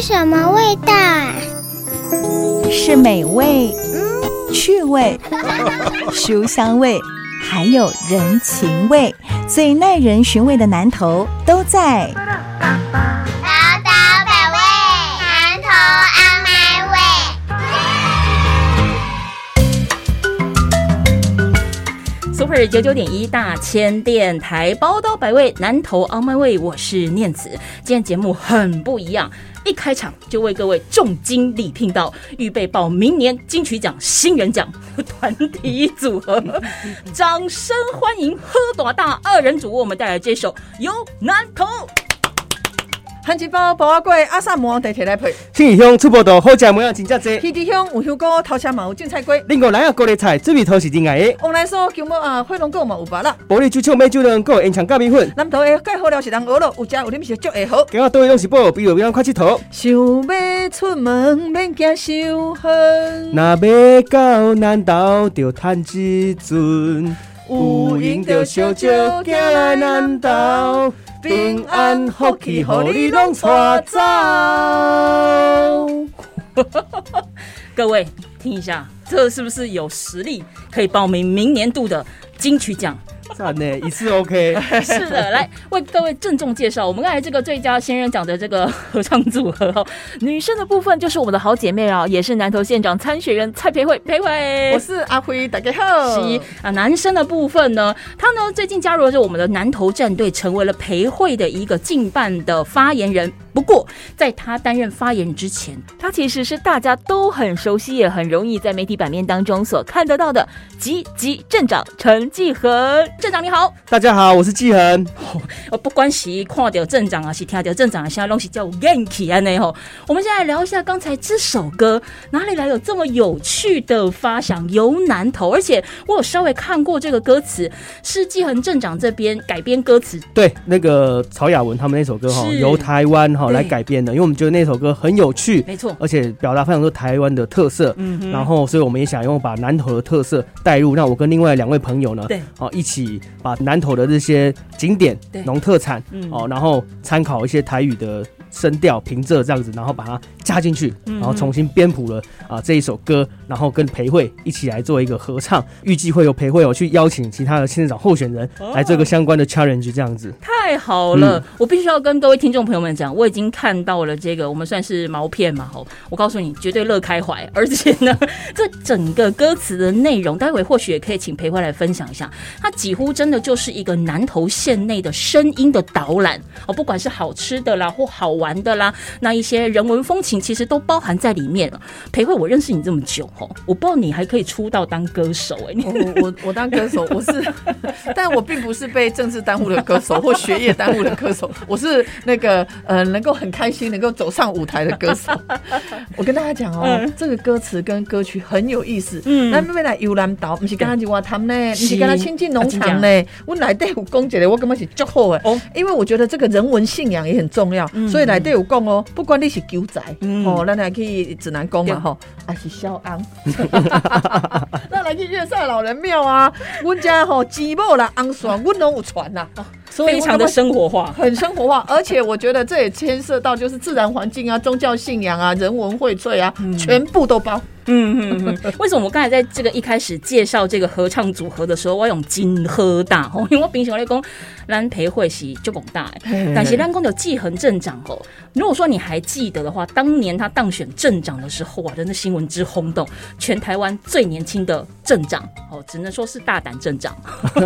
是什么味道啊？是美味、趣味、书香味，还有人情味，最耐人寻味的南头都在。是九九点一大千电台包刀百位南投奥麦位，我是念慈。今天节目很不一样，一开场就为各位重金礼聘到预备报明年金曲奖新人奖团体组合，掌声欢迎喝多大二人组为我们带来这首《由南投》。番薯包、包仔粿、阿萨馍摕摕来配。新义乡出报道好食物啊，真正多。溪地乡有香菇、头车嘛有种菜粿。另外，咱啊高丽菜、紫米头是真爱的。往来说姜母啊、火龙果嘛有芭乐。玻璃酒厂买酒人，还有烟肠咖米粉。南投的介好料是人鹅肉，有食有啉是足会好。今仔倒位拢是宝，比如比咱快佚佗。想要出门免惊伤痕，若要到南投，就趁一阵。有闲就小少行来南岛，平安福气，互你拢带走。各位听一下，这是不是有实力可以报名明年度的金曲奖？赞呢，一次 OK。是的，来为各位郑重介绍我们刚才这个最佳新人奖的这个合唱组合哦。女生的部分就是我们的好姐妹啊，也是南投县长参选人蔡培慧，培慧，我是阿辉，大家好。是啊，男生的部分呢，他呢最近加入的是我们的南投战队，成为了培慧的一个竞办的发言人。不过，在他担任发言人之前，他其实是大家都很熟悉，也很容易在媒体版面当中所看得到的吉吉镇长陈继恒。镇长你好，大家好，我是继恒。我不管是看到镇长啊，是听到镇长啊，现在东西叫我 Yankee 安内吼。我们现在聊一下刚才这首歌哪里来有这么有趣的发想，由南投，而且我有稍微看过这个歌词，是继恒镇长这边改编歌词，对，那个曹雅文他们那首歌哈，是由台湾哈对来改编的，因为我们觉得那首歌很有趣，没错，而且表达非常多台湾的特色。嗯哼然后，所以我们也想用把南投的特色带入。让我跟另外两位朋友呢，对，哦，一起把南投的这些景点对、农特产，嗯哦，然后参考一些台语的声调、平仄这样子，然后把它加进去，嗯然后重新编谱了啊这一首歌，然后跟裴慧一起来做一个合唱。预计会有裴慧有去邀请其他的县长候选人哦来做一个相关的 challenge 这样子。太好了！嗯我必须要跟各位听众朋友们讲，我已经看到了这个，我们算是毛片嘛，吼！我告诉你，绝对乐开怀。而且呢，这整个歌词的内容，待会或许也可以请裴慧来分享一下。它几乎真的就是一个南投县内的声音的导览哦，不管是好吃的啦，或好玩的啦，那一些人文风情，其实都包含在里面了。裴慧，我认识你这么久，吼，我不知道你还可以出道当歌手、哎，你我我我当歌手，我是，但我并不是被政治耽误的歌手或学业耽误的歌手，我是那个呃能够很开心能够走上舞台的歌手。我跟大家讲哦，这个歌词跟歌曲很有意思。嗯嗯，咱要来游览岛，不是跟他去挖潭呢，不是是跟他亲近农场啊呢。我内底有讲一个，我根本是足好哎。哦哦，因为我觉得这个人文信仰也很重要，所以内底有讲哦，不管你是九仔，嗯。哦，咱来去指南宫对。嘛吼，还是肖昂。咱来去月赛老人庙啊，阮家吼鸡母啦、昂船，阮拢有传呐，所以非常的生活化。很生活化，而且我觉得这也牵涉到就是自然环境啊、宗教信仰啊、人文荟萃啊，全部都包。嗯嗯嗯，为什么我刚才在这个一开始介绍这个合唱组合的时候，我用金喝大吼，因为我平常来讲，咱培会是就广大的，但是咱讲有季恒镇长吼，如果说你还记得的话，当年他当选镇长的时候啊，真的新闻之轰动，全台湾最年轻的镇长哦，只能说是大胆镇长，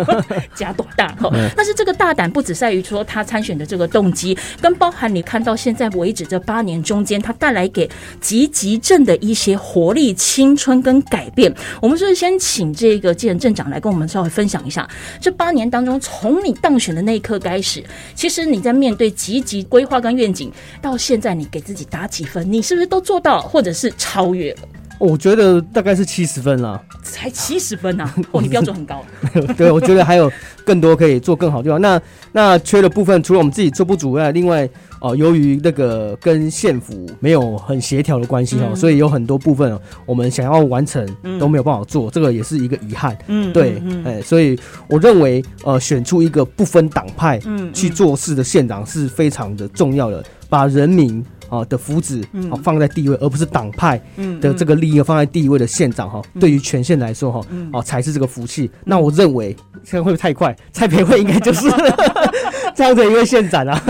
加多大吼。但是这个大胆不只在于说他参选的这个动机，跟包含你看到现在为止这八年中间，他带来给积极镇的一些活力、青春跟改变。我们是先请这个继任镇长来跟我们稍微分享一下，这八年当中，从你当选的那一刻开始，其实你在面对积极规划跟愿景，到现在你给自己打几分？你是不是都做到，或者是超越了？我觉得大概是七十分啦。才七十分啊！哦，你标准很高。对，我觉得还有更多可以做更好的地方。那那缺的部分，除了我们自己做不足外，另外哦、由于那个跟县府没有很协调的关系哦，嗯所以有很多部分、哦、我们想要完成嗯都没有办法做，这个也是一个遗憾。嗯对，嗯哎、所以我认为呃，选出一个不分党派嗯去做事的县长是非常的重要的。把人民啊的福祉嗯啊放在第一位，而不是党派嗯的这个利益放在第一位的县长哈，对于全县来说哈嗯啊才是这个福气。那我认为这样 会不会太快？蔡培慧应该就是 这样的一位县长啊。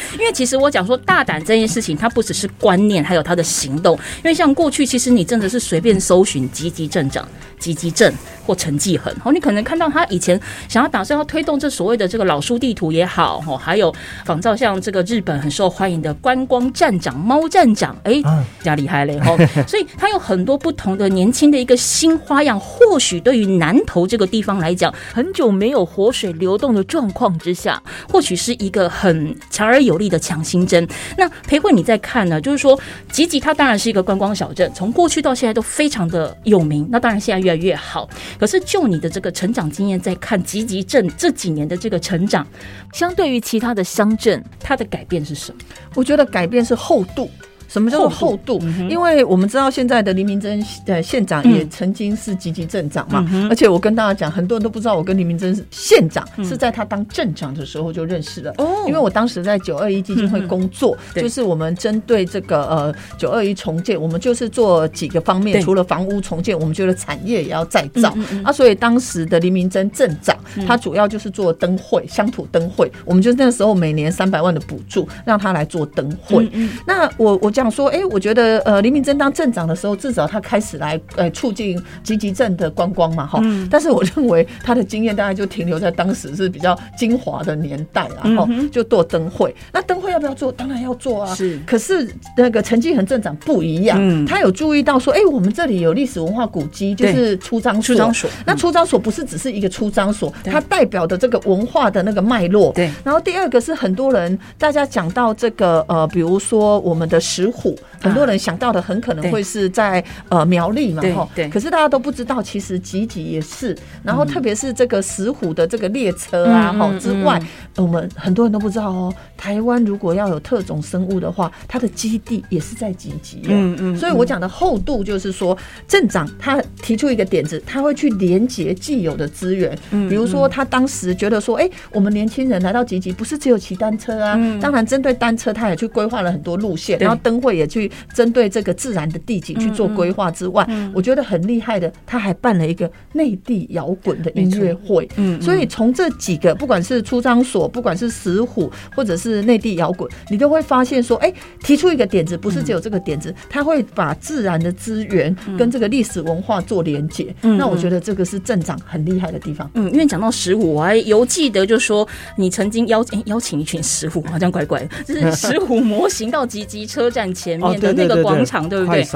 因为其实我讲说大胆这件事情，它不只是观念，还有它的行动。因为像过去，其实你真的是随便搜寻积极镇长、积极镇或陈继恒，哦，你可能看到他以前想要打算要推动这所谓的这个老书地图也好，哦，还有仿照像这个日本很受欢迎的观光站长猫站长，哎，啊比较厉害嘞，哦，所以他有很多不同的年轻的一个新花样。或许对于南投这个地方来讲，很久没有活水流动的状况之下，或许是一个很强而有力的强心针。那裴慧你在看呢？就是说，吉吉它当然是一个观光小镇，从过去到现在都非常的有名。那当然现在越来越好。可是就你的这个成长经验，在看吉吉镇这几年的这个成长，相对于其他的乡镇，它的改变是什么？我觉得改变是厚度。什么叫做厚度？因为我们知道现在的黎明真呃县长也曾经是积极镇长嘛，而且我跟大家讲，很多人都不知道我跟黎明真县长是在他当镇长的时候就认识了。哦。因为我当时在九二一基金会工作，对。就是我们针对这个呃九二一重建，我们就是做几个方面，除了房屋重建，我们觉得产业也要再造。啊，所以当时的黎明真镇长，他主要就是做灯会，乡土灯会，我们就那个时候每年三百万的补助，让他来做灯会。那我我讲说，哎、我觉得呃，黎明珍当镇长的时候，至少他开始来呃促进积极镇的观光嘛，哈、嗯但是我认为他的经验大概就停留在当时是比较精华的年代啦，然后、就做灯会。那灯会要不要做？当然要做啊。是可是那个陈继恒镇长不一样，嗯他有注意到说，哎、我们这里有历史文化古迹，就是出张所。出张所那出张所不是只是一个出张所，它代表的这个文化的那个脉络。对然后第二个是很多人大家讲到这个呃，比如说我们的石虎，很多人想到的很可能会是在呃苗栗嘛，对哈对。可是大家都不知道，其实吉吉也是。然后特别是这个石虎的这个列车啊，哈、嗯嗯之外，我们很多人都不知道哦。台湾如果要有特种生物的话，它的基地也是在吉吉。嗯嗯所以我讲的厚度就是说，镇长他提出一个点子，他会去连接既有的资源，嗯比如说他当时觉得说，哎、我们年轻人来到吉吉，不是只有骑单车啊，当然针对单车，他也去规划了很多路线，然后灯会也去针对这个自然的地景去做规划之外，嗯我觉得很厉害的，他还办了一个内地摇滚的音乐会，嗯嗯。所以从这几个，不管是出张所，不管是石虎，或者是内地摇滚，你都会发现说，哎、提出一个点子，不是只有这个点子，他会把自然的资源跟这个历史文化做连接。嗯那我觉得这个是镇长很厉害的地方。嗯，因为讲到石虎，我还犹记得，就说你曾经邀诶邀请一群石虎，好像怪怪的，就是石虎模型到吉吉车站前哦，面的那个对对对对，广场，对不对？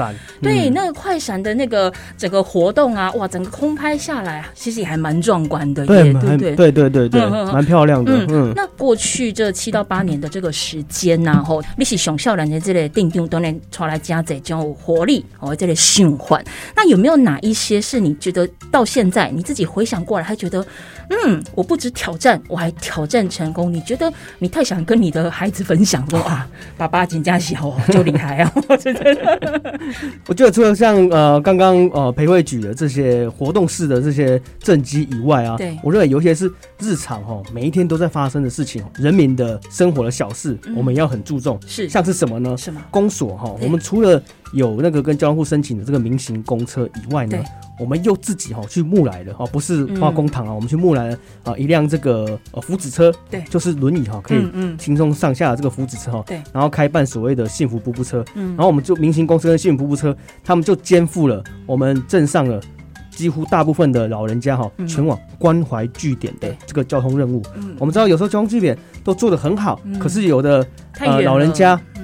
对，嗯那个快闪的那个整个活动啊，哇，整个空拍下来啊，其实也还蛮壮观的对，耶，对对？对对对蛮漂亮的，嗯嗯，那过去这七到八年的这个时间呐、吼，你是熊校人的这类定定都能传来加这种活力，哦，这类循环。那有没有哪一些是你觉得到现在你自己回想过来，还觉得，嗯，我不止挑战，我还挑战成功？你觉得你太想跟你的孩子分享说啊，爸爸请假小哦，就厉害啊！我觉得，我觉得除了像呃刚刚呃裴慧举的这些活动式的这些政绩以外啊，对我认为有一些是日常哈，每一天都在发生的事情，人民的生活的小事，我们也要很注重。嗯是像是什么呢？什么？公所哈，对我们除了有那个跟交通部申请的这个民行公车以外呢，我们又自己哈去木来了哈，不是化工堂啊，我们去木来了啊一辆这个呃福祉车，对。就是轮椅哈可以轻松上下的这个福祉车哈，对，然后开办所谓的幸福步步车，嗯。然后我们就民行公车跟幸福步步车，他们就肩负了我们镇上了。几乎大部分的老人家哈，嗯。前往关怀据点的对这个交通任务，嗯我们知道有时候交通据点都做得很好，嗯。可是有的呃老人家嗯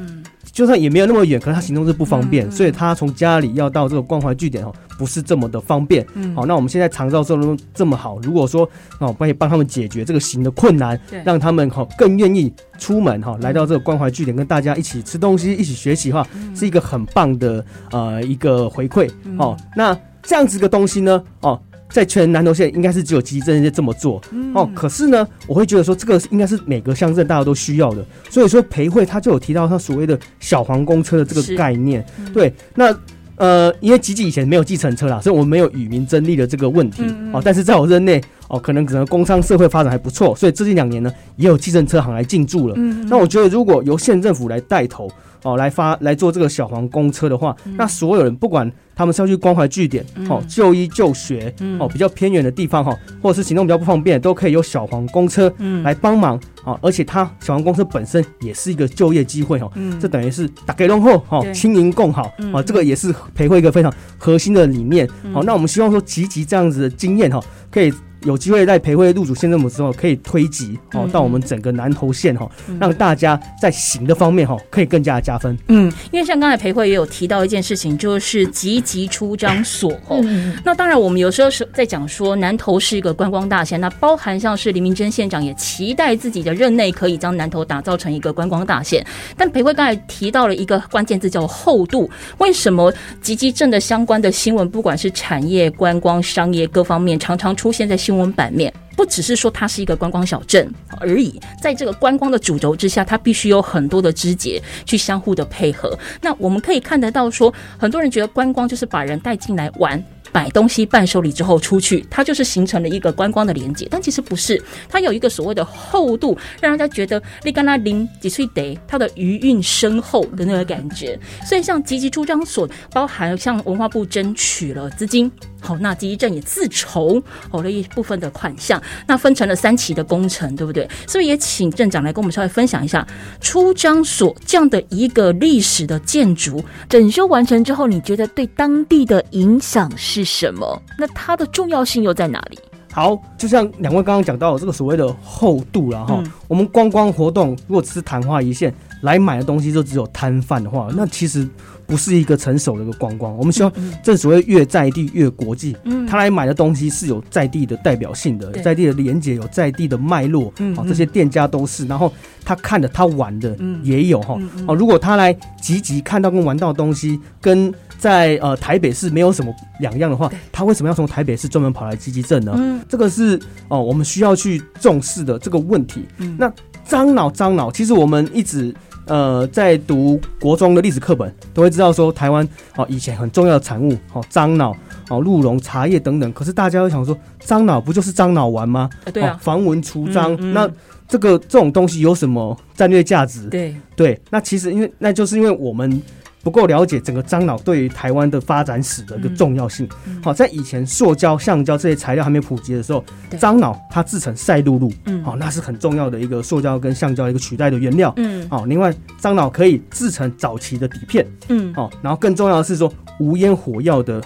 就算也没有那么远，可是他行动是不方便，嗯嗯所以他从家里要到这个关怀据点哦，不是这么的方便。嗯好，那我们现在长照做的这么好，如果说哦可以帮他们解决这个行的困难，让他们哈更愿意出门哈，来到这个关怀据点跟大家一起吃东西、一起学习的话，是一个很棒的呃一个回馈哦。那这样子的东西呢，哦。在全南投县应该是只有基镇这么做、哦，可是呢，我会觉得说这个应该是每个乡镇大家都需要的，所以说培会他就有提到他所谓的小黄公车的这个概念，对，那呃，因为吉吉以前没有计程车啦，所以我们没有与民争利的这个问题、嗯嗯。哦。但是在我任内哦，可能可能工商社会发展还不错，所以最近两年呢，也有计程车行来进驻了。嗯。那我觉得，如果由县政府来带头哦，来发来做这个小黄公车的话，嗯。那所有人不管他们是要去关怀据点、哦就医就学、嗯。哦比较偏远的地方哈、或者是行动比较不方便，都可以有小黄公车嗯。来帮忙啊、而且它小黄公车本身也是一个就业机会哈、嗯。这等于是打给龙后哈对，轻盈共好嗯。啊，这个也是培会一个非常核心的理念。好、嗯。那我们希望说集集这样子的经验哈、可以。有机会在培慧入主县政府之后，可以推及哦嗯到我们整个南投县哈、嗯让大家在行的方面哈、可以更加的加分。嗯，因为像刚才培慧也有提到一件事情，就是积极出张所哦。嗯那当然，我们有时候是在讲说南投是一个观光大县，那包含像是林明珍县长也期待自己的任内可以将南投打造成一个观光大县。但培慧刚才提到了一个关键字叫厚度，为什么集集镇的相关的新闻，不管是产业、观光、商业各方面，常常出现在新闻版面？不只是说它是一个观光小镇而已，在这个观光的主轴之下，它必须有很多的枝节去相互的配合。那我们可以看得到说，很多人觉得观光就是把人带进来玩。买东西伴手礼之后出去，它就是形成了一个观光的连接，但其实不是，它有一个所谓的厚度，让人家觉得你跟他零几岁得，它的余韵深厚的那个感觉。所以像积极出张所，包含向文化部争取了资金，好，那积极镇也自筹好了一部分的款项，那分成了三期的工程，对不对？所以也请镇长来跟我们稍微分享一下出张所这样的一个历史的建筑，整修完成之后，你觉得对当地的影响是什么？那它的重要性又在哪里？好，就像两位刚刚讲到的这个所谓的厚度啦哈，嗯我们观光活动如果只是昙花一现，来买的东西就只有摊贩的话，那其实不是一个成熟的一个观光。我们希望正所谓越在地越国际，嗯。他来买的东西是有在地的代表性的，对。在地的连接，有在地的脉络，嗯好，这些店家都是，然后他看的他玩的嗯也有哈哦，如果他来积极看到跟玩到的东西跟在呃台北市没有什么两样的话，他为什么要从台北市专门跑来积极镇呢？嗯。这个是哦，我们需要去重视的这个问题。嗯。那樟脑，樟脑，其实我们一直呃在读国中的历史课本，都会知道说台湾哦以前很重要的产物哦樟脑哦鹿茸、茶叶等等。可是大家会想说，樟脑不就是樟脑丸吗？呃对啊哦，，防蚊除蟑。嗯嗯那这个这种东西有什么战略价值？对，对，那其实因为那就是因为我们不够了解整个樟脑对于台湾的发展史的一个重要性。好、在以前塑胶、橡胶这些材料还没普及的时候，樟脑它制成赛璐璐，嗯。好、那是很重要的一个塑胶跟橡胶一个取代的原料。嗯。好、另外樟脑可以制成早期的底片，嗯，好，然后更重要的是说无烟火药的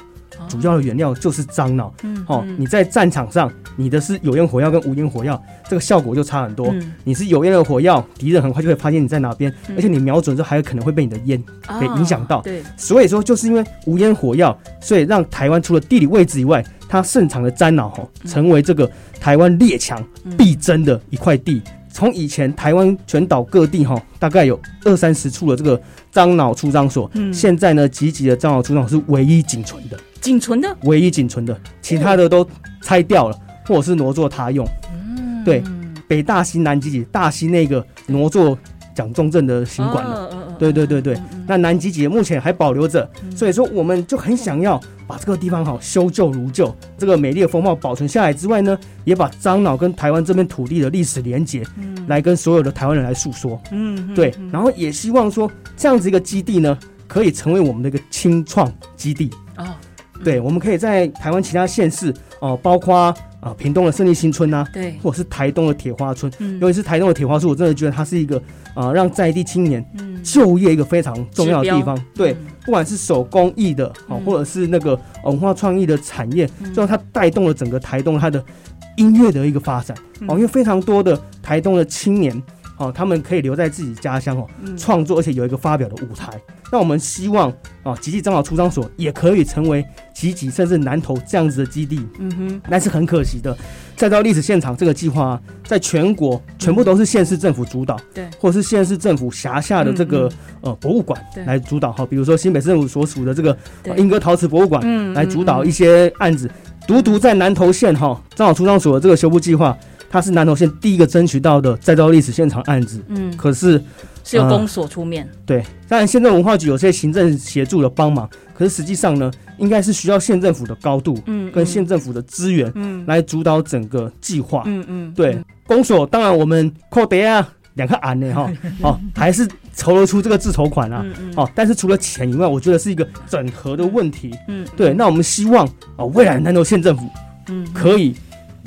主要的原料就是樟脑。嗯哦，你在战场上，你的是有烟火药跟无烟火药，这个效果就差很多。嗯你是有烟的火药，敌人很快就会发现你在哪边，而且你瞄准之后还有可能会被你的烟给影响到。啊对，所以说，就是因为无烟火药，所以让台湾除了地理位置以外，它盛产的樟脑吼，成为这个台湾列强必争的一块地。从以前台湾全岛各地哈，大概有二三十处的这个樟脑出张所，嗯现在呢，集集的樟脑出张所是唯一仅存的，仅存的，唯一仅存的，其他的都拆掉了，或者是挪作他用。嗯对，北大溪、南集集，大溪那个挪作蒋中正的行馆了。哦嗯嗯对对对对，那南极节目前还保留着，所以说我们就很想要把这个地方好修旧如旧，这个美丽的风貌保存下来之外呢，也把樟脑跟台湾这片土地的历史连结，来跟所有的台湾人来诉说。嗯，嗯对，然后也希望说这样子一个基地呢，可以成为我们的一个清创基地。哦，对，我们可以在台湾其他县市哦、包括啊、屏东的胜利新村呐、对，或者是台东的铁花村，嗯。尤其是台东的铁花村，我真的觉得它是一个啊、让在地青年嗯。就业一个非常重要的地方。指。对，嗯。不管是手工艺的哦，嗯。或者是那个呃文化创意的产业，就让它带动了整个台东它的音乐的一个发展。嗯。哦，因为非常多的台东的青年哦，他们可以留在自己家乡哦嗯。创作，而且有一个发表的舞台。那我们希望啊，吉吉长老出张所也可以成为吉吉甚至南投这样子的基地。嗯哼，那是很可惜的，再到历史现场这个计划、啊，在全国全部都是县市政府主导，对。或者是县市政府辖下的这个、呃博物馆来主导哈，比如说新北市政府所属的这个对。呃莺歌陶瓷博物馆嗯来主导一些案子。独独在南投县哈，张老出张所的这个修复计划，它是南投县第一个争取到的再造历史现场案子。嗯。可是是由公所出面。对，当然县政文化局有些行政协助的帮忙，可是实际上呢，应该是需要县政府的高度，嗯跟县政府的资源，嗯。来主导整个计划。嗯嗯，对，公所当然我们扣得啊两个案呢哈，哦，还是筹得出这个自筹款啊，哦，但是除了钱以外，我觉得是一个整合的问题。嗯，对，那我们希望哦，未来南投县政府嗯。可以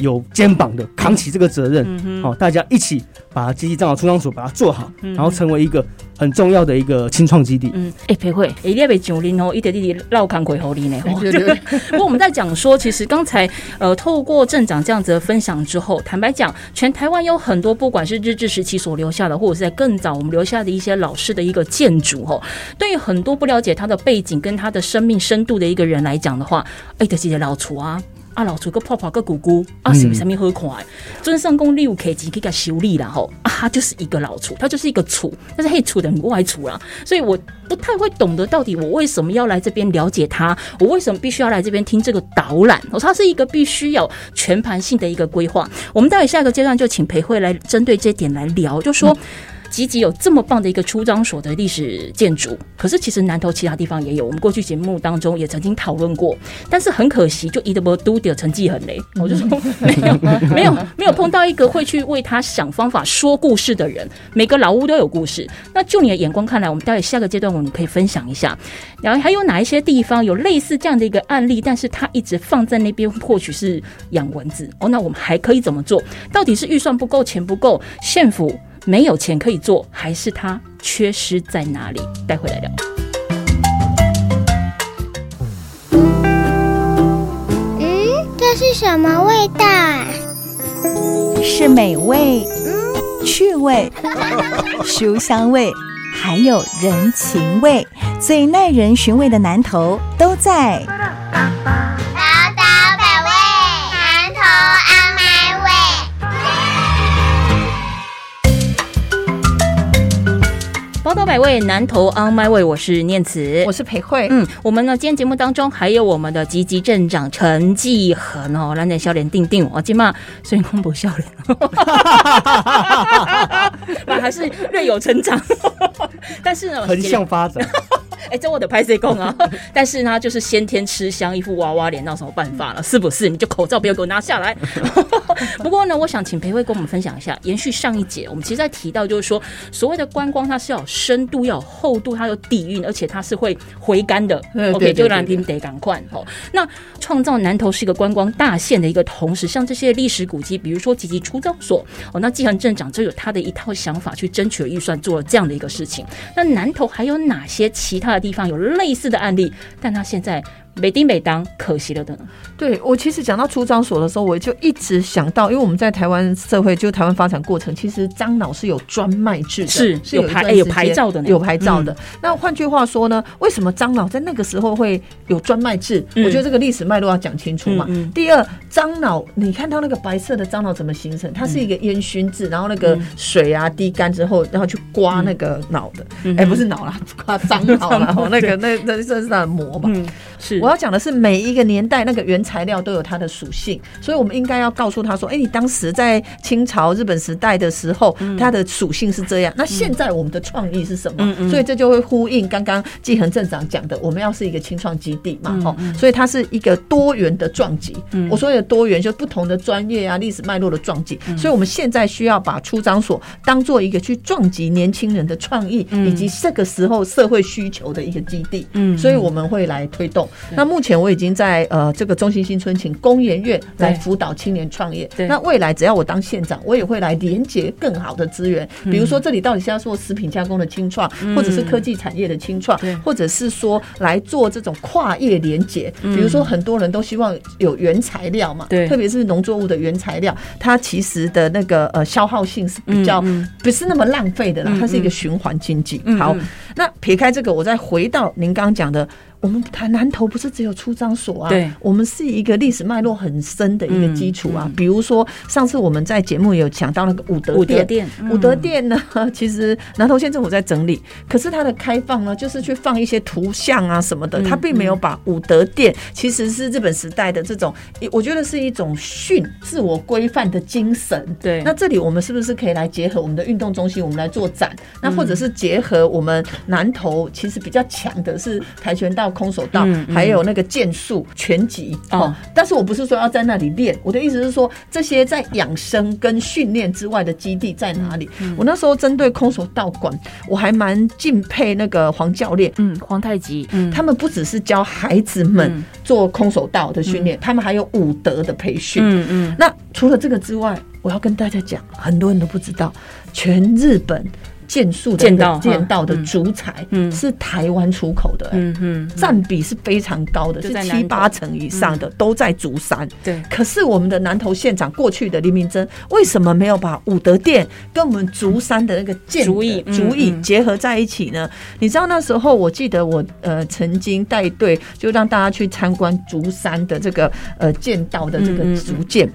有肩膀的扛起这个责任，嗯哦，大家一起把基地障碍出张所把它做好，嗯然后成为一个很重要的一个清创基地。嗯，哎、裴慧，哎，你也别上林哦，一点弟弟绕康鬼猴林呢。吼 对对对 不过我们在讲说，其实刚才呃，透过镇长这样子的分享之后，坦白讲，全台湾有很多不管是日治时期所留下的，或者是在更早我们留下的一些老式的一个建筑，吼，对于很多不了解它的背景跟它的生命深度的一个人来讲的话，哎、就是一个老厨啊。啊，老厝个泡泡个姑姑啊，是什么好看的？尊上公六级可以给修理啦吼啊，它就是一个老厝，他就是一个厝，但是黑厝的外厝啦，所以我不太会懂得到底我为什么要来这边了解他，我为什么必须要来这边听这个导览？哦，它是一个必须要全盘性的一个规划。我们待会下一个阶段就请裴慧来针对这点来聊，就说。集集有这么棒的一个出张所的历史建筑，可是其实南投其他地方也有，我们过去节目当中也曾经讨论过，但是很可惜，就伊德伯都的成绩很雷，我就说 没有没有没有碰到一个会去为他想方法说故事的人，每个老屋都有故事。那就你的眼光看来，我们待会下个阶段我们可以分享一下，然后还有哪一些地方有类似这样的一个案例，但是他一直放在那边，或许是养蚊子哦，那我们还可以怎么做？到底是预算不够，钱不够，县府？没有钱可以做，还是它缺失在哪里？待会来聊。嗯，这是什么味道？是美味、趣味、书香味，还有人情味，最耐人寻味的南头都在。百位，南投 on my way，我是念慈，我是裴慧，嗯，我们呢，今天节目当中还有我们的积极镇长陈继恒哦，蓝点笑脸定定哦，今嘛虽然公不笑脸，那还是略有成长，但是呢，横向发展，哎、这我的拍谁供啊？但是呢，就是先天吃香，一副娃娃脸，那有什么办法了？是不是？你就口罩不要给我拿下来。不过呢，我想请裴慧跟我们分享一下，延续上一节，我们其实在提到就是说，所谓的观光，它是要有深度，要有厚度，它有底蕴，而且它是会回甘的。对 OK，就让听得赶快哦。那创造南投是一个观光大县的一个同时，像这些历史古迹，比如说集集出张所哦，那季恒镇长就有他的一套想法去争取了预算，做了这样的一个事情。那南投还有哪些其他的地方有类似的案例？但他现在没丁每当，可惜了的呢。对我其实讲到出张所的时候，我就一直想到，因为我们在台湾社会，就台湾发展过程，其实樟脑是有专卖制的，是是有牌哎有牌照的有牌照的。那换句话说呢，为什么樟脑在那个时候会有专卖制？嗯我觉得这个历史脉络要讲清楚嘛。第二，樟脑，你看到那个白色的樟脑怎么形成？它是一个烟熏制，然后那个水啊滴干之后，然后去刮那个脑的，嗯哎、不是脑啦，刮 樟脑啦，哦那个那那这是它的膜嘛。嗯，是我要讲的是，每一个年代那个原材料都有它的属性，所以我们应该要告诉他说：“哎、你当时在清朝、日本时代的时候，它的属性是这样。那现在我们的创意是什么？所以这就会呼应刚刚季恒镇长讲的，我们要是一个清创基地嘛，嗯哦、所以它是一个多元的撞击。我说的多元，就不同的专业啊、历史脉络的撞击。嗯所以我们现在需要把出张所当做一个去撞击年轻人的创意，以及这个时候社会需求的一个基地。嗯所以我们会来推动。那目前我已经在呃这个中心新村请工研院来辅导青年创业。对。那未来只要我当县长，我也会来连接更好的资源，比如说这里到底是要做食品加工的清创，或者是科技产业的清创对，或者是说来做这种跨业连接。比如说很多人都希望有原材料嘛，对。特别是农作物的原材料，它其实的那个呃消耗性是比较不是那么浪费的啦嗯，它是一个循环经济。好那撇开这个，我再回到您刚刚讲的，我们台南投不是只有出张所啊，对我们是一个历史脉络很深的一个基础啊。嗯嗯比如说上次我们在节目有讲到那个武德武德殿，嗯武德殿呢，其实南投县政府在整理，可是它的开放呢，就是去放一些图像啊什么的，嗯它并没有把武德殿其实是日本时代的这种，我觉得是一种训自我规范的精神。对，那这里我们是不是可以来结合我们的运动中心，我们来做展？那或者是结合我们南投其实比较强的是跆拳道、空手道，嗯嗯还有那个剑术、拳击哦哦。但是我不是说要在那里练，我的意思是说，这些在养生跟训练之外的基地在哪里？嗯我那时候针对空手道馆，我还蛮敬佩那个黄教练。嗯，黄太极，嗯他们不只是教孩子们嗯做空手道的训练，他们还有武德的培训。嗯嗯，那除了这个之外，我要跟大家讲，很多人都不知道，全日本剑术的那个剑道哈剑道的嗯。主材嗯。是台湾出口的、欸。嗯嗯，占比是非常高的，是七八成以上的都在竹山。对，可是我们的南投县长过去的林明珍为什么没有把武德殿跟我们竹山的那个剑竹艺嗯竹艺嗯。结合在一起呢？你知道那时候我记得我呃曾经带队就让大家去参观竹山的这个呃剑道的这个竹剑。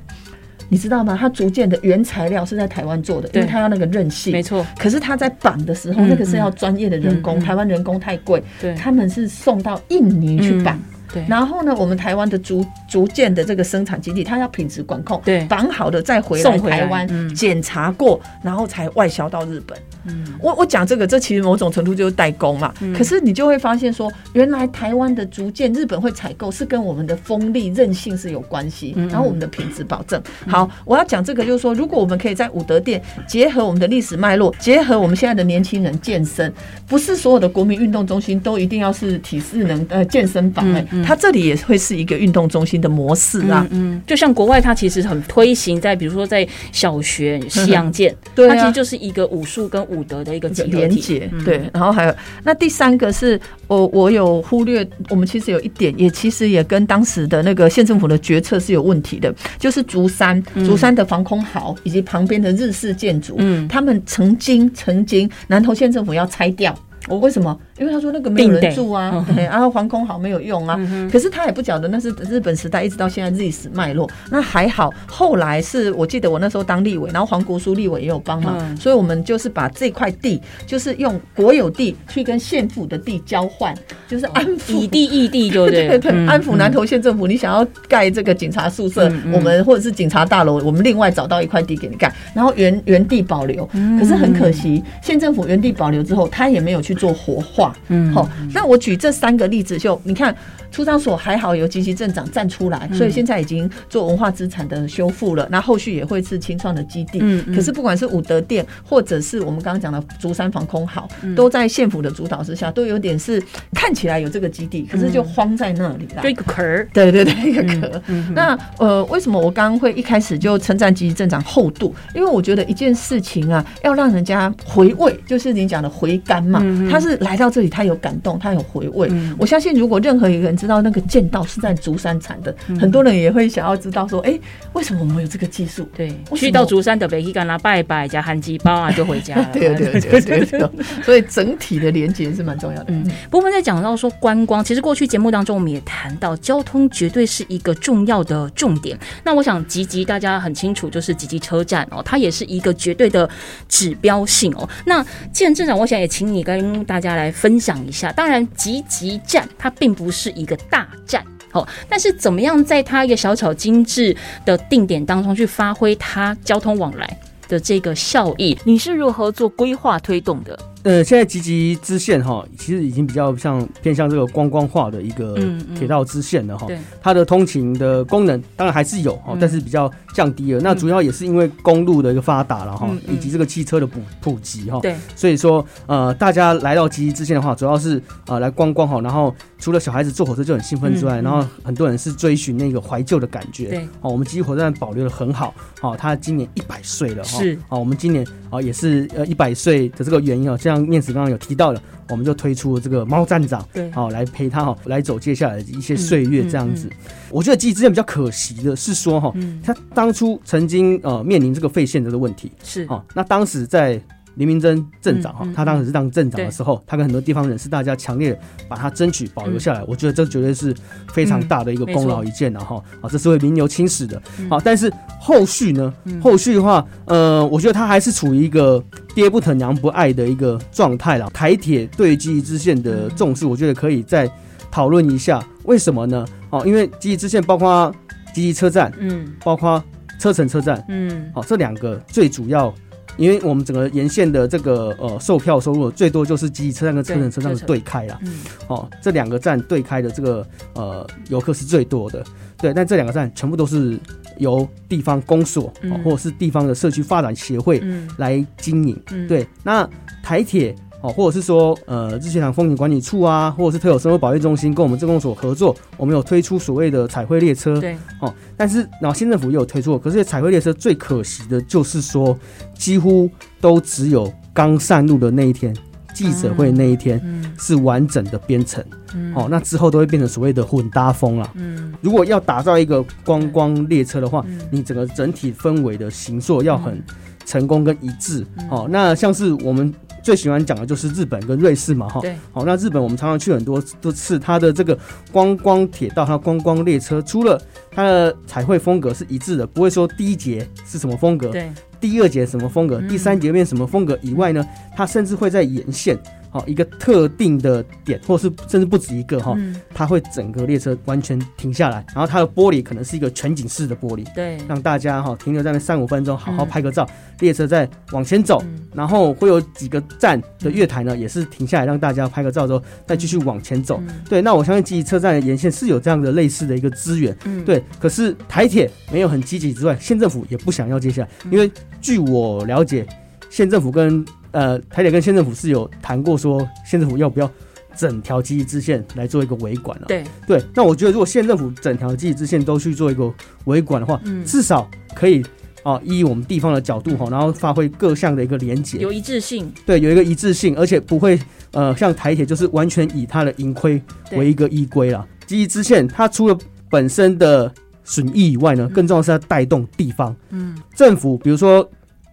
你知道吗？它逐渐的原材料是在台湾做的，因为它要那个韧性。没错，可是它在绑的时候，嗯那个是要专业的人工，台湾人工太贵，对，他们是送到印尼去绑。然后呢，我们台湾的逐逐渐的这个生产基地，它要品质管控，对。绑好的再回来送台湾嗯。检查过，然后才外销到日本。嗯。我我讲这个，这其实某种程度就是代工嘛。可是你就会发现说，原来台湾的竹剑日本会采购，是跟我们的风力韧性是有关系，嗯然后我们的品质保证。好，我要讲这个就是说，如果我们可以在武德殿结合我们的历史脉络，结合我们现在的年轻人健身，不是所有的国民运动中心都一定要是体适能呃健身房哎、它这里也会是一个运动中心的模式啊。嗯，就像国外，它其实很推行在，比如说在小学西洋剑，它其实就是一个武术跟武德的一个。连结嗯。对，然后还有那第三个是我我有忽略，我们其实有一点也其实也跟当时的那个县政府的决策是有问题的，就是竹山竹山的防空壕以及旁边的日式建筑，嗯。他们曾经曾经南投县政府要拆掉。哦为什么？因为他说那个没有人住啊，然后防空好没有用啊。可是他也不晓得那是日本时代一直到现在历史脉络。那还好，后来是我记得我那时候当立委，然后黄国书立委也有帮忙，嗯所以我们就是把这块地，就是用国有地去跟县府的地交换，就是安抚以地易地，对不对？对对，嗯安抚南投县政府，你想要盖这个警察宿舍，我们或者是警察大楼，我们另外找到一块地给你盖，然后原原地保留。嗯可是很可惜，县政府原地保留之后，他也没有去做活化。嗯好，那我举这三个例子，就你看，出张所还好有积极镇长站出来，嗯所以现在已经做文化资产的修复了。那后续也会是清创的基地。可是不管是武德殿，或者是我们刚刚讲的竹山防空壕，嗯都在县府的主导之下，都有点是看起来有这个基地，可是就荒在那里了。就一个壳儿。对对对，一个壳。嗯那呃，为什么我刚刚会一开始就称赞积极镇长厚度？因为我觉得一件事情啊，要让人家回味，就是你讲的回甘嘛。他是来到这里，他有感动，他有回味。嗯我相信，如果任何一个人知道那个剑道是在竹山产的，嗯很多人也会想要知道说，哎、为什么我们有这个技术？对，去到竹山的北去干啦拜拜加韩鸡包啊，就回家了。对对对 对对，所以整体的连接是蛮重要的。嗯，不过我们在讲到说观光，其实过去节目当中我们也谈到，交通绝对是一个重要的重点。那我想吉吉大家很清楚，就是吉吉车站哦，它也是一个绝对的指标性哦。那既然镇长，我想也请你跟大家来分享一下。当然，集集站它并不是一个大站。好，但是怎么样在它一个小巧精致的定点当中去发挥它交通往来的这个效益？你是如何做规划推动的？呃，现在吉吉支线哈，其实已经比较像偏向这个观光化的一个铁道支线了哈。对，它的通勤的功能当然还是有哈嗯，但是比较降低了。那主要也是因为公路的一个发达了哈以及这个汽车的普普及哈。对，所以说呃，大家来到吉吉支线的话，主要是呃来观光哈，然后除了小孩子坐火车就很兴奋之外，嗯嗯。然后很多人是追寻那个怀旧的感觉。对，哦，我们集集火车站保留的很好，哦，它今年一百岁了哈。是。哦，我们今年哦也是呃一百岁的这个原因哦，像念慈刚刚有提到的，我们就推出了这个猫站长，对。好、来陪他哈、来走接下来的一些岁月这样子。嗯我觉得记忆之前比较可惜的是说哈、嗯，他当初曾经呃面临这个废线的这个问题，是，哦，那当时在林明珍镇长哈他当时是当镇长的时候，他跟很多地方人士大家强烈地把他争取保留下来，我觉得这绝对是非常大的一个功劳一件了哈。啊，这是为名留青史的。好，但是后续呢？后续的话，呃，我觉得他还是处于一个爹不疼娘不爱的一个状态了。台铁对记忆支线的重视，我觉得可以再讨论一下，为什么呢？哦，因为记忆支线包括集集车站，嗯包括车城车站，嗯好、这两个最主要，因为我们整个沿线的这个呃售票收入最多就是集集车站跟车城车站的对开啦。嗯哦，这两个站对开的这个呃游客是最多的，对，但这两个站全部都是由地方公所、或者是地方的社区发展协会嗯。来经营。嗯，对，那台铁哦，或者是说呃日月潭风景管理处啊，或者是特有生活保育中心跟我们政工所合作，我们有推出所谓的彩绘列车。对，哦，但是然后新政府也有推出，可是彩绘列车最可惜的就是说，几乎都只有刚上路的那一天，记者会那一天。嗯是完整的编程，嗯哦，那之后都会变成所谓的混搭风了。嗯如果要打造一个观光列车的话，嗯你整个整体氛围的形塑要很成功跟一致。嗯哦，那像是我们最喜欢讲的就是日本跟瑞士嘛，哈。对，好、那日本我们常常去很多多次，它的这个观光铁道、它观光列车，除了它的彩绘风格是一致的，不会说第一节是什么风格，对，第二节什么风格，嗯第三节变什么风格以外呢，它甚至会在沿线。好，一个特定的点，或是甚至不止一个哈，嗯。它会整个列车完全停下来，然后它的玻璃可能是一个全景式的玻璃，对，让大家哈停留在那三五分钟，好好嗯拍个照，列车再往前走，嗯。然后会有几个站的月台呢，也是停下来让大家拍个照之后，再继续往前走。嗯。对，那我相信积极车站的沿线是有这样的类似的一个资源，嗯，对。可是台铁没有很积极之外，县政府也不想要接下来，嗯。因为据我了解，县政府跟呃台铁跟县政府是有谈过说，县政府要不要整条记忆支线来做一个维管啊？对，对，那我觉得如果县政府整条记忆支线都去做一个维管的话，嗯。至少可以啊，依我们地方的角度哈，然后发挥各项的一个连结，有一致性，对，有一个一致性，而且不会呃像台铁就是完全以它的盈亏对为一个依归啦。记忆支线它除了本身的损益以外呢，更重要是要带动地方。嗯。政府，比如说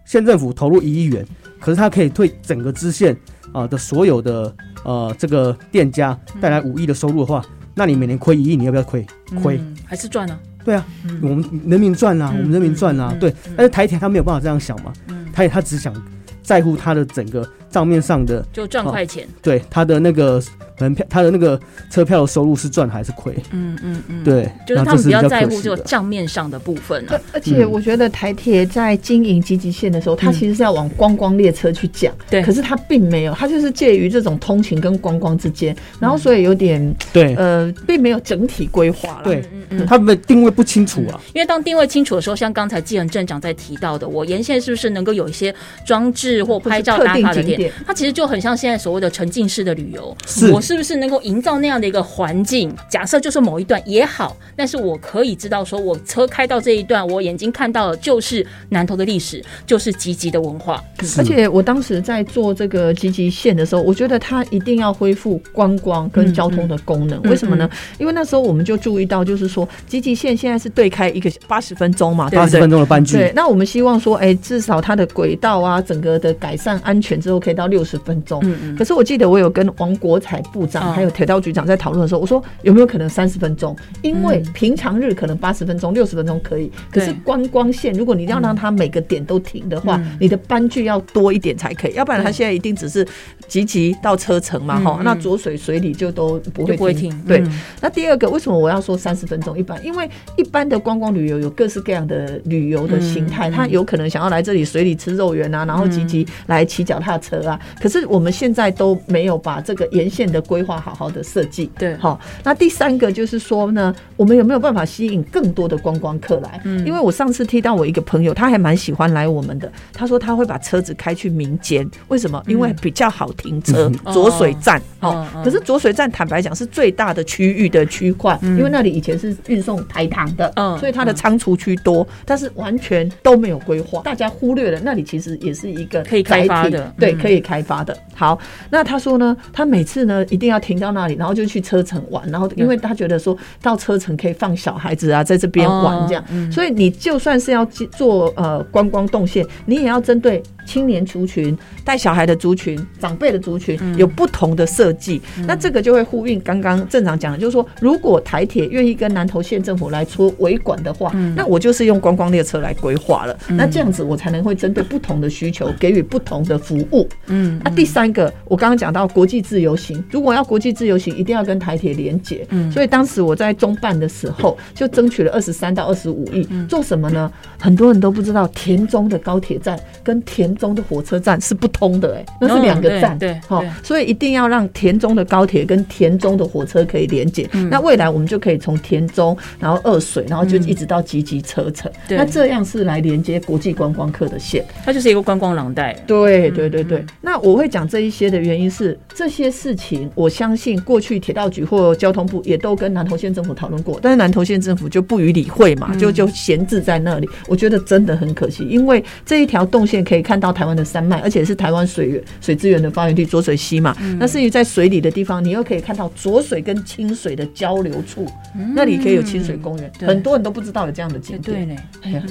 县政府投入一亿元，可是它可以对整个支线啊、的所有的呃这个店家带来五亿的收入的话，那你每年亏一亿，你要不要亏？亏。嗯还是赚啊，对啊，嗯我们人民赚啦、嗯我们人民赚啦、嗯对嗯。但是台铁他没有办法这样想嘛，嗯，台铁他只想在乎他的整个账面上的，就赚快钱，对他的那个门票，他的那个车票的收入是赚还是亏？嗯嗯嗯，，对，就是他们比较较在乎这个账面上的部分啊，而且我觉得台铁在经营积极线的时候，它嗯。其实是要往观光列车去讲，对。可是它并没有，它就是介于这种通勤跟观光之间，然后所以有点对，呃，并没有整体规划了。对嗯嗯。他们的定位不清楚啊。因为当定位清楚的时候，像刚才纪恒镇长在提到的，我沿线是不是能够有一些装置或拍照打卡的点它其实就很像现在所谓的沉浸式的旅游。是我是不是能够营造那样的一个环境？假设就是某一段也好，但是我可以知道说，我车开到这一段，我眼睛看到的就是南投的历史，就是积极的文化。是而且我当时在做这个积极线的时候，我觉得它一定要恢复观光跟交通的功能。嗯为什么呢？因为那时候我们就注意到，就是说积极线现在是对开一个八十分钟嘛，八十分？钟的班距，对，那我们希望说，哎、至少它的轨道啊，整个的改善安全之后，可以到六十分钟。嗯嗯。可是我记得我有跟王国才部长、哦还有铁道局长在讨论的时候，我说有没有可能三十分钟？因为嗯。平常日可能八十分钟、六十分钟可以，可是对观光线如果你要让它每个点都停的话，嗯。你的班距要多一点才可以，要不然它现在一定只是集集到车程嘛，哈、嗯嗯那浊水水里就都不会停对，嗯那第二个，为什么我要说三十分钟一般？因为一般的观光旅游有各式各样的旅游的形态，嗯他有可能想要来这里水里吃肉圆啊，然后积极来骑脚踏车啊。可是我们现在都没有把这个沿线的规划好好的设计。对好，那第三个就是说呢，我们有没有办法吸引更多的观光客来？嗯因为我上次听到我一个朋友，他还蛮喜欢来我们的，他说他会把车子开去民间，为什么？因为比较好停车，嗯浊水站。哦哦嗯，可是浊水站坦白讲是最大的区域的区块，因为那里以前是运送台糖的，嗯所以它的仓储区多，但是完全都没有规划，大家忽略了那里其实也是一个可以开发的。对，嗯。可以开发的。好，那他说呢，他每次呢一定要停到那里，然后就去车城玩，然后因为他觉得说到车城可以放小孩子啊，在这边玩这样，哦嗯。所以你就算是要做呃观光动线，你也要针对青年族群、带小孩的族群、长辈的族群有不同的设计。那这个就会呼应刚刚镇长讲的，就是说，如果台铁愿意跟南投县政府来出维管的话，那我就是用观光列车来规划了。那这样子我才能会针对不同的需求给予不同的服务。嗯，那第三个，我刚刚讲到国际自由行，如果要国际自由行，一定要跟台铁连接。嗯，所以当时我在中办的时候，就争取了二十三到二十五亿，做什么呢？很多人都不知道，田中的高铁站跟田中的火车站是不通的，哎，那是两个站。对，好，所以一定要让田中的高铁跟田中的火车可以连接。那未来我们就可以从田中，然后二水，然后就一直到集集车城。那这样是来连接国际观光客的线，它就是一个观光廊带。对对对对。那我会讲这一些的原因是，这些事情我相信过去铁道局或交通部也都跟南投县政府讨论过，但是南投县政府就不予理会嘛，就就闲置在那里。我觉得真的很可惜，因为这一条动线可以看到台湾的山脉，而且是台湾水源水资源的发源地浊水溪嘛。那至于在水里的地方，你又可以看到浊水跟清水的交流处，那里可以有清水公园。很多人都不知道有这样的景点。对呢，哎呀，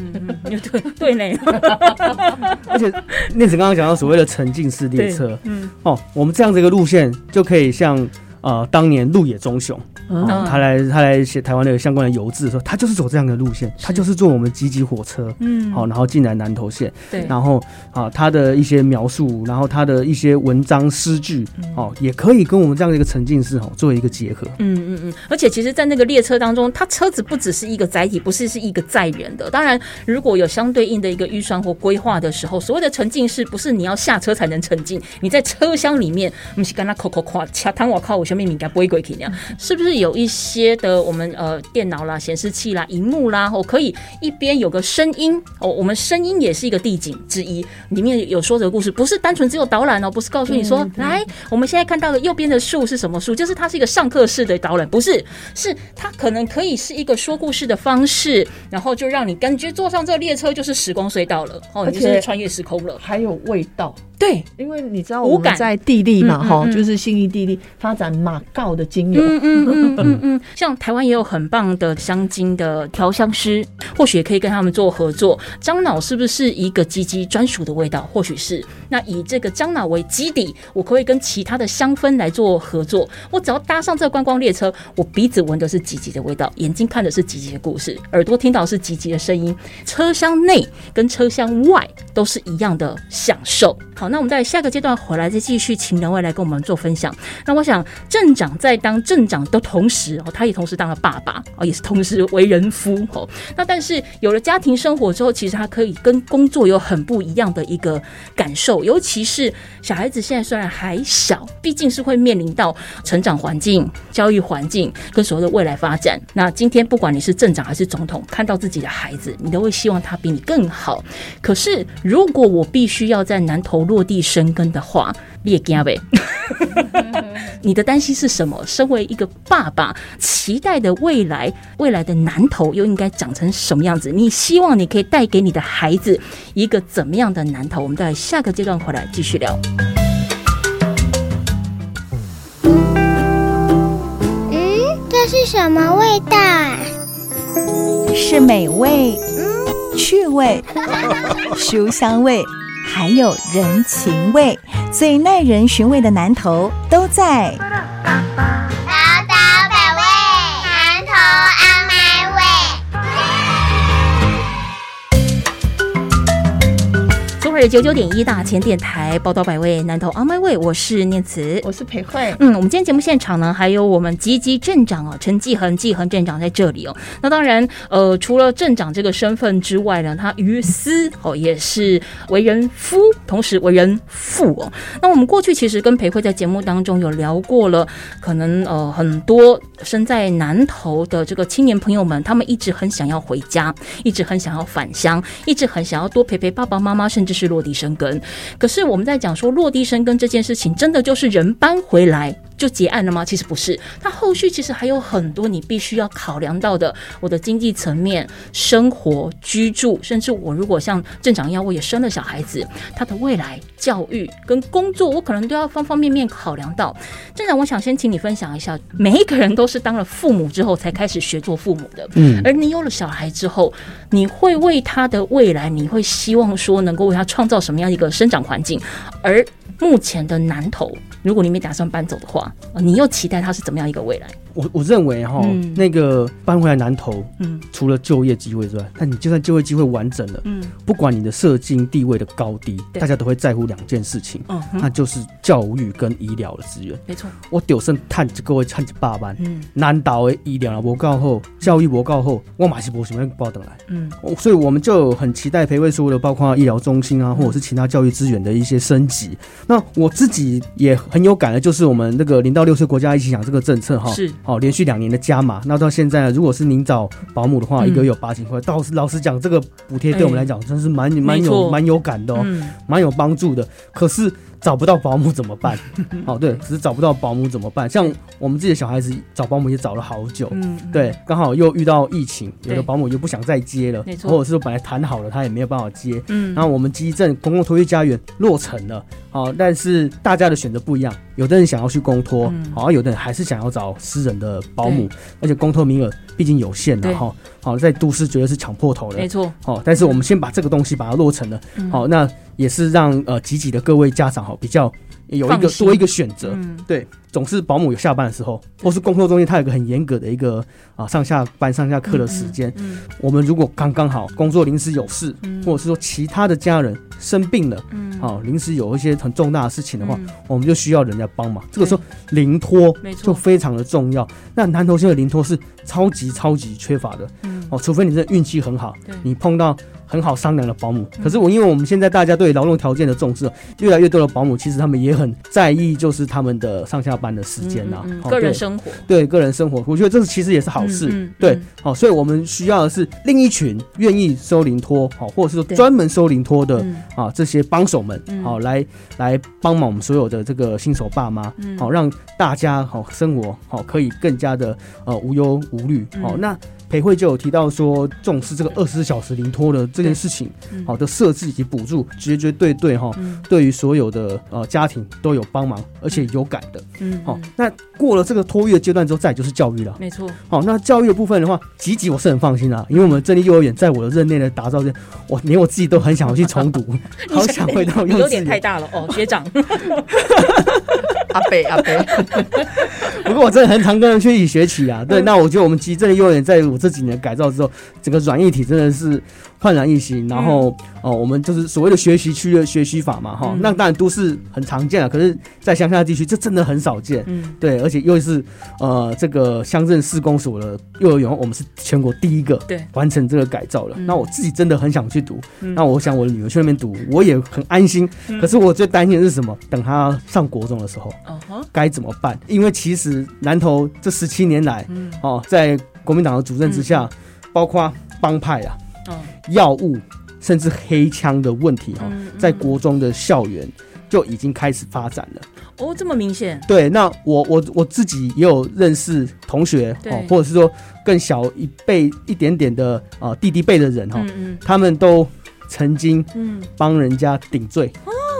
对对呢。而且念子刚刚讲到所谓的沉浸式列车，嗯，哦，我们这样子一个路线就可以像呃当年鹿野忠雄。他来他来写台湾的相关的游志的时候，他就是走这样的路线，他就是坐我们吉吉火车，嗯，好，然后进来南投县，对，然后啊，他的一些描述，然后他的一些文章诗句，哦，也可以跟我们这样的一个沉浸式哦做一个结合，嗯嗯嗯，而且其实，在那个列车当中，他车子不只是一个载体，不是是一个载人的。当然，如果有相对应的一个预算或规划的时候，所谓的沉浸式，不是你要下车才能沉浸，你在车厢里面，我们是跟他口口夸掐汤我靠，我前面应该不会鬼去那样，是不是有一些？的我们呃电脑啦、显示器啦、荧幕啦，我可以一边有个声音哦，我们声音也是一个地景之一，里面有说这个故事，不是单纯只有导览哦，不是告诉你说来，我们现在看到的右边的树是什么树，就是它是一个上课式的导览，不是，是它可能可以是一个说故事的方式，然后就让你感觉坐上这个列车就是时光隧道了，哦，你就是穿越时空了，还有味道。对，因为你知道我们在地利嘛，哈，就是信义地利发展马告的精油，嗯嗯嗯嗯 嗯，像台湾也有很棒的香精的调香师，或许也可以跟他们做合作。樟脑是不是一个鸡鸡专属的味道？或许是。那以这个樟脑为基底，我可以跟其他的香氛来做合作。我只要搭上这个观光列车，我鼻子闻的是吉吉的味道，眼睛看的是吉吉的故事，耳朵听到是吉吉的声音，车厢内跟车厢外都是一样的享受。好。那我们在下个阶段回来再继续请两位来跟我们做分享。那我想镇长在当镇长的同时哦，他也同时当了爸爸哦，也是同时为人夫哦。那但是有了家庭生活之后，其实他可以跟工作有很不一样的一个感受。尤其是小孩子现在虽然还小，毕竟是会面临到成长环境、教育环境跟所谓的未来发展。那今天不管你是镇长还是总统，看到自己的孩子，你都会希望他比你更好。可是如果我必须要在南投落地生根的话，你也惊呗？你的担心是什么？身为一个爸爸，期待的未来，未来的男头又应该长成什么样子？你希望你可以带给你的孩子一个怎么样的男头？我们在下个阶段回来继续聊。嗯，这是什么味道？是美味，嗯，趣味，书香味。还有人情味，最耐人寻味的南头都在。九九点一大千电台报道百位南投 On My Way，我是念慈，我是裴慧。嗯，我们今天节目现场呢，还有我们吉吉镇长哦，陈继恒、继恒镇长在这里哦。那当然，呃，除了镇长这个身份之外呢，他于私哦也是为人夫，同时为人父哦。那我们过去其实跟裴慧在节目当中有聊过了，可能呃很多身在南投的这个青年朋友们，他们一直很想要回家，一直很想要返乡，一直很想要多陪陪爸爸妈妈，甚至是。落地生根，可是我们在讲说落地生根这件事情，真的就是人搬回来。就结案了吗？其实不是，它后续其实还有很多你必须要考量到的，我的经济层面、生活、居住，甚至我如果像镇长一样，我也生了小孩子，他的未来教育跟工作，我可能都要方方面面考量到。镇长，我想先请你分享一下，每一个人都是当了父母之后才开始学做父母的，嗯而你有了小孩之后，你会为他的未来，你会希望说能够为他创造什么样一个生长环境？而目前的南投，如果你没打算搬走的话，你又期待他是怎么样一个未来？我我认为哈，嗯那个搬回来南投，嗯除了就业机会之外，但你就算就业机会完整了，嗯不管你的社经地位的高低，大家都会在乎两件事情，嗯，那就是教育跟医疗的资源。没错，我丢剩探一各位探一百万，嗯南岛的医疗无够好，教育无够好，我嘛是无想要报等来。嗯哦所以我们就很期待培慧说的，包括医疗中心啊，或者是其他教育资源的一些升级。那我自己也很有感的，就是我们那个零到六岁国家一起讲这个政策哈，是好、连续两年的加码。那到现在，如果是您找保姆的话，嗯一个月有八千块。到老实讲，这个补贴对我们来讲真是蛮蛮有蛮有感的哦，嗯蛮有帮助的。可是找不到保姆怎么办？哦，对，只是找不到保姆怎么办？像我们自己的小孩子找保姆也找了好久。嗯，对，刚好又遇到疫情，有的保姆又不想再接了或者是说本来谈好了，他也没有办法接。嗯，然后我们基镇公共托育家园落成了，好、但是大家的选择不一样，有的人想要去公托，嗯。好、有的人还是想要找私人的保姆，而且公托名额毕竟有限的对。哈，好、在都市绝对是抢破头的。没，错，好、但是我们先把这个东西把它落成了，嗯。好、那也是让呃积极的各位家长哈比较有一个多一个选择，嗯。对，总是保姆有下班的时候，或是工作中间，他有个很严格的一个啊上下班、上下课的时间。嗯我们如果刚刚好工作临时有事，嗯或者是说其他的家人生病了，嗯好，临时有一些很重大的事情的话，嗯我们就需要人家帮忙。这个时候临托就非常的重要。那南投县的临托是超级超级缺乏的嗯哦，除非你真的运气很好对，你碰到。很好商量的保姆，嗯可是我因为我们现在大家对劳动条件的重视，越来越多的保姆其实他们也很在意，就是他们的上下班的时间呐、个人生活。对个人生活，我觉得这是其实也是好事。对嗯，好、所以我们需要的是另一群愿意收零托，好、或者是说专门收零托的嗯。啊这些帮手们，嗯。好、来来帮忙我们所有的这个新手爸妈，嗯。好、让大家好、生活好、可以更加的呃无忧无虑。好、嗯。那培慧就有提到说重视这个二十四小时零托的这件事情，嗯。好、的设置以及补助，绝绝对对哈、嗯。对于所有的呃家庭都有帮忙，而且有感的。嗯好、嗯那过了这个托育的阶段之后，再就是教育了。没错，好，那教育的部分的话，集集我是很放心的，因为我们正立幼儿园在我的任内的打造，我连我自己都很想要去重读，好想回到幼稚园有点太。大了哦，学长，阿北阿北，不过我真的很常跟人去一起学习啊。对，那我觉得我们集正立幼儿园在我这几年改造之后，整个软硬体真的是焕然一新。然后哦，我们就是所谓的学习区的学习法嘛，哈、嗯那当然都是很常见啊，可是，在乡下地区这真的很少见。嗯对，而且又是呃这个乡镇市公所的幼儿园，我们是全国第一个对完成这个改造了。嗯那我自己真的很想去读，嗯那我想我的女儿去那边读，我也很安心。可是我最担心的是什么？等她上国中的时候该怎么办？因为其实南投这十七年来，嗯哦，在国民党的主政之下，包括帮派啊、哦，药物，甚至黑枪的问题哈、在国中的校园就已经开始发展了。哦这么明显，对，那我我我自己也有认识同学对。哦，或者是说更小一辈一点点的啊弟弟辈的人哈、哦，嗯嗯。他们都曾经嗯，帮人家顶罪。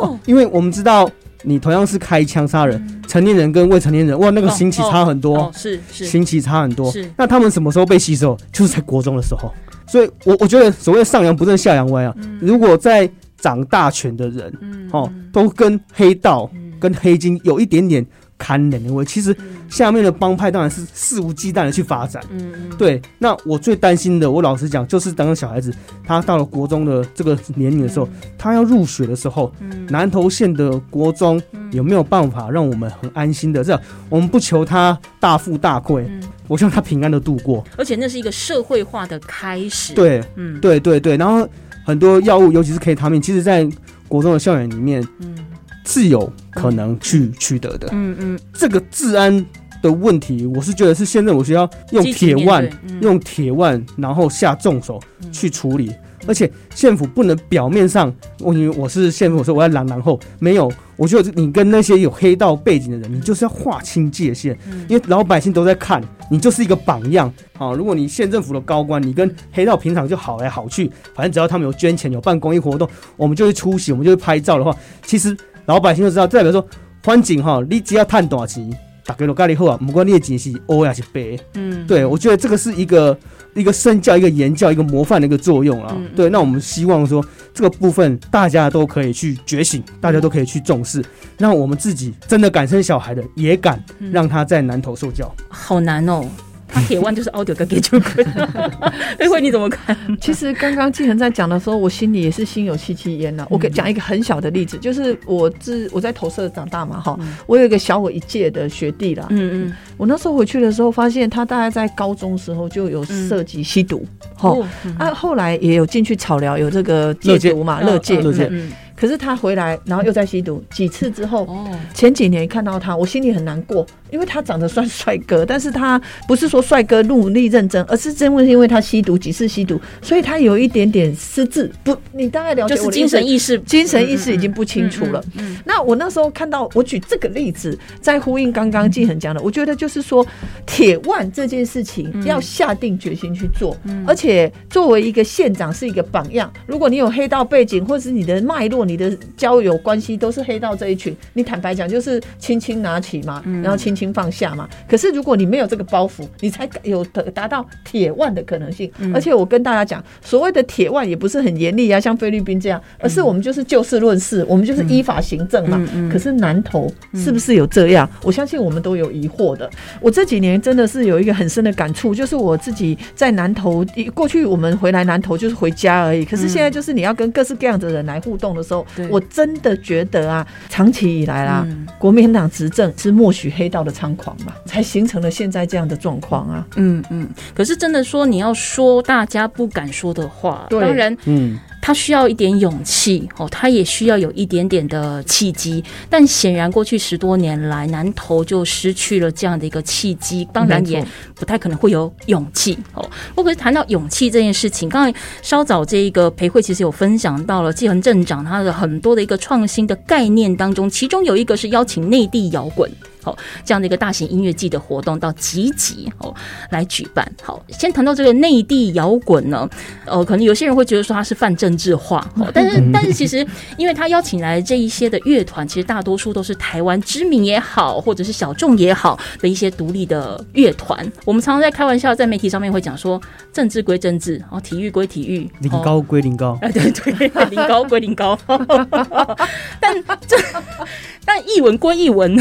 哦，因为我们知道你同样是开枪杀人，成年人跟未成年人哇，那个刑期差很多，是是。刑期差很多。是。那他们什么时候被吸收？就是在国中的时候。所以我我觉得所谓的上扬不正下扬歪啊，如果在掌大权的人嗯哦，都跟黑道嗯。跟黑金有一点点看连的味，其实下面的帮派当然是肆无忌惮的去发展。嗯嗯对，那我最担心的，我老实讲，就是当小孩子他到了国中的这个年龄的时候，他要入学的时候，嗯南投县的国中有没有办法让我们很安心的？这样，我们不求他大富大贵，嗯，我希望他平安的度过。而且那是一个社会化的开始，，对，嗯对，对，对。然后很多药物，尤其是 K 他命，其实在国中的校园里面嗯是有可能去取得的。嗯嗯，这个治安的问题，我是觉得是县政府需要用铁腕，嗯用铁腕，然后下重手嗯去处理。而且县府不能表面上我因为我是县府，我说我要拦，然后没有，我觉得你跟那些有黑道背景的人，你就是要划清界限，因为老百姓都在看你，就是一个榜样啊。如果你县政府的高官，你跟黑道平常就好来好去，反正只要他们有捐钱、有办公益活动，我们就会出席，我们就会拍照的话，其实老百姓就知道，代表说环境哈，你只要探短期，大家都咖喱好啊，不管你的钱是欧还是白，嗯，对，我觉得这个是一个一个身教、一个言教、一个模范的一个作用啊。对，那我们希望说这个部分大家都可以去觉醒，大家都可以去重视，让我们自己真的敢生小孩的也敢让他在南头受教。好难哦。他铁腕就是奥迪跟给就可 以。慧慧你怎么看？其实刚刚季恒在讲的时候，我心里也是心有戚戚焉呐。我给讲一个很小的例子，就是我自我在投射长大嘛，哈，我有一个小我一届的学弟啦，嗯嗯，我那时候回去的时候，发现他大概在高中时候就有涉及吸毒，哈，啊，后来也有进去草疗，有这个戒毒嘛，乐戒，乐戒。可是他回来，然后又在吸毒几次之后，前几年看到他，我心里很难过，因为他长得算帅哥，但是他不是说帅哥努力认真，而是真的是因为他吸毒几次吸毒，所以他有一点点失智。不，你大概了解，就是精神意识，精神意识已经不清楚了。那我那时候看到，我举这个例子，在呼应刚刚季恒讲的，我觉得就是说，铁腕这件事情要下定决心去做，而且作为一个县长是一个榜样。如果你有黑道背景，或是你的脉络，你的交友关系都是黑道这一群，你坦白讲就是轻轻拿起嘛，然后轻轻放下嘛。可是如果你没有这个包袱，你才有达达到铁腕的可能性。而且我跟大家讲，所谓的铁腕也不是很严厉啊，像菲律宾这样，而是我们就是就事论事，我们就是依法行政嘛。可是南投是不是有这样？我相信我们都有疑惑的。我这几年真的是有一个很深的感触，就是我自己在南投，过去我们回来南投就是回家而已，可是现在就是你要跟各式各样的人来互动的时候。我真的觉得啊，长期以来啦，国民党执政是默许黑道的猖狂嘛，才形成了现在这样的状况啊。嗯嗯，可是真的说你要说大家不敢说的话，当然，嗯。他需要一点勇气哦，他也需要有一点点的契机，但显然过去十多年来，南投就失去了这样的一个契机，当然也不太可能会有勇气哦。不过谈到勇气这件事情，刚才稍早这一个培会其实有分享到了季恒镇长他的很多的一个创新的概念当中，其中有一个是邀请内地摇滚。好，这样的一个大型音乐季的活动到集集哦来举办。好，先谈到这个内地摇滚呢，呃，可能有些人会觉得说它是泛政治化，哦，但是 但是其实，因为他邀请来这一些的乐团，其实大多数都是台湾知名也好，或者是小众也好的一些独立的乐团。我们常常在开玩笑，在媒体上面会讲说，政治归政治，哦，体育归体育，零高归零高，哎，对对，零高归零高，但这。但译文归译文，